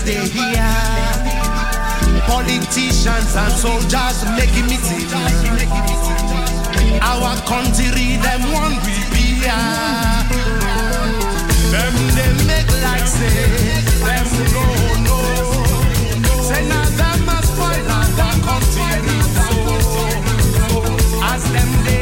They hear. Politicians and soldiers making meeting. Our country, them one we be. Them they make like say, them no no. Say now them must spoil our country. So, as them they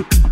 you.